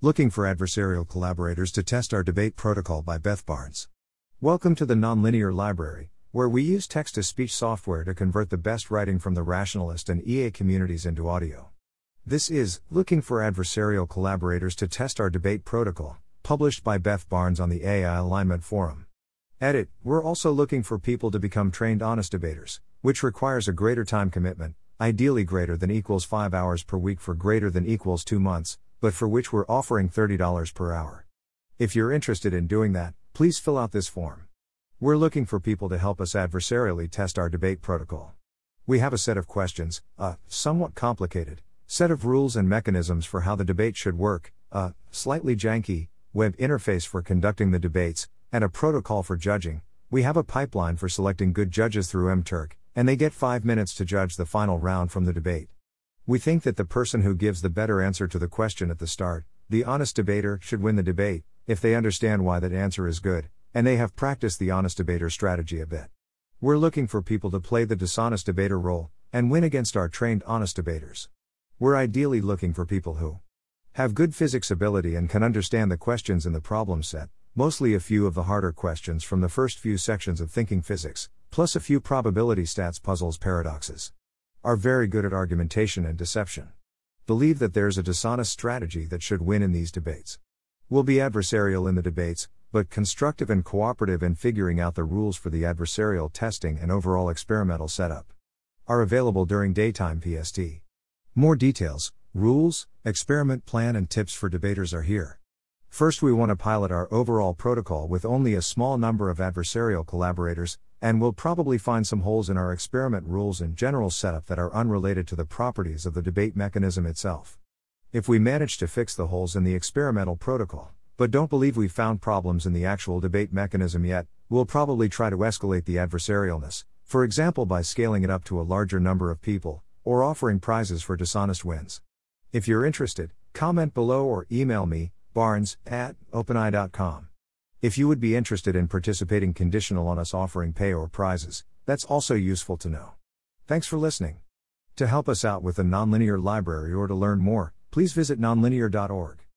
Looking for adversarial collaborators to test our debate protocol by Beth Barnes. Welcome to the Nonlinear Library, where we use text to speech software to convert the best writing from the rationalist and EA communities into audio. This is Looking for Adversarial Collaborators to Test Our Debate Protocol, published by Beth Barnes on the AI Alignment Forum. Edit We're also looking for people to become trained honest debaters, which requires a greater time commitment, ideally greater than equals 5 hours per week for greater than equals 2 months, but for which we're offering $30 per hour. If you're interested in doing that, please fill out this form. We're looking for people to help us adversarially test our debate protocol. We have a set of questions, a somewhat complicated set of rules and mechanisms for how the debate should work, a slightly janky web interface for conducting the debates, and a protocol for judging. We have a pipeline for selecting good judges through MTurk, and they get 5 minutes to judge the final round from the debate. We think that the person who gives the better answer to the question at the start, the honest debater, should win the debate, if they understand why that answer is good, and they have practiced the honest debater strategy a bit. We're looking for people to play the dishonest debater role, and win against our trained honest debaters. We're ideally looking for people who have good physics ability and can understand the questions in the problem set, mostly a few of the harder questions from the first few sections of thinking physics, plus a few probability stats puzzles paradoxes are very good at argumentation and deception. Believe that there's a dishonest strategy that should win in these debates. We'll be adversarial in the debates, but constructive and cooperative in figuring out the rules for the adversarial testing and overall experimental setup. Are available during daytime PST. More details, rules, experiment plan, and tips for debaters are here. First, we want to pilot our overall protocol with only a small number of adversarial collaborators, and we'll probably find some holes in our experiment rules and general setup that are unrelated to the properties of the debate mechanism itself. If we manage to fix the holes in the experimental protocol, but don't believe we've found problems in the actual debate mechanism yet, we'll probably try to escalate the adversarialness, for example by scaling it up to a larger number of people, or offering prizes for dishonest wins. If you're interested, comment below or email me, barnes at openai.com. If you would be interested in participating conditional on us offering pay or prizes, that's also useful to know. Thanks for listening. To help us out with the Nonlinear Library or to learn more, please visit nonlinear.org.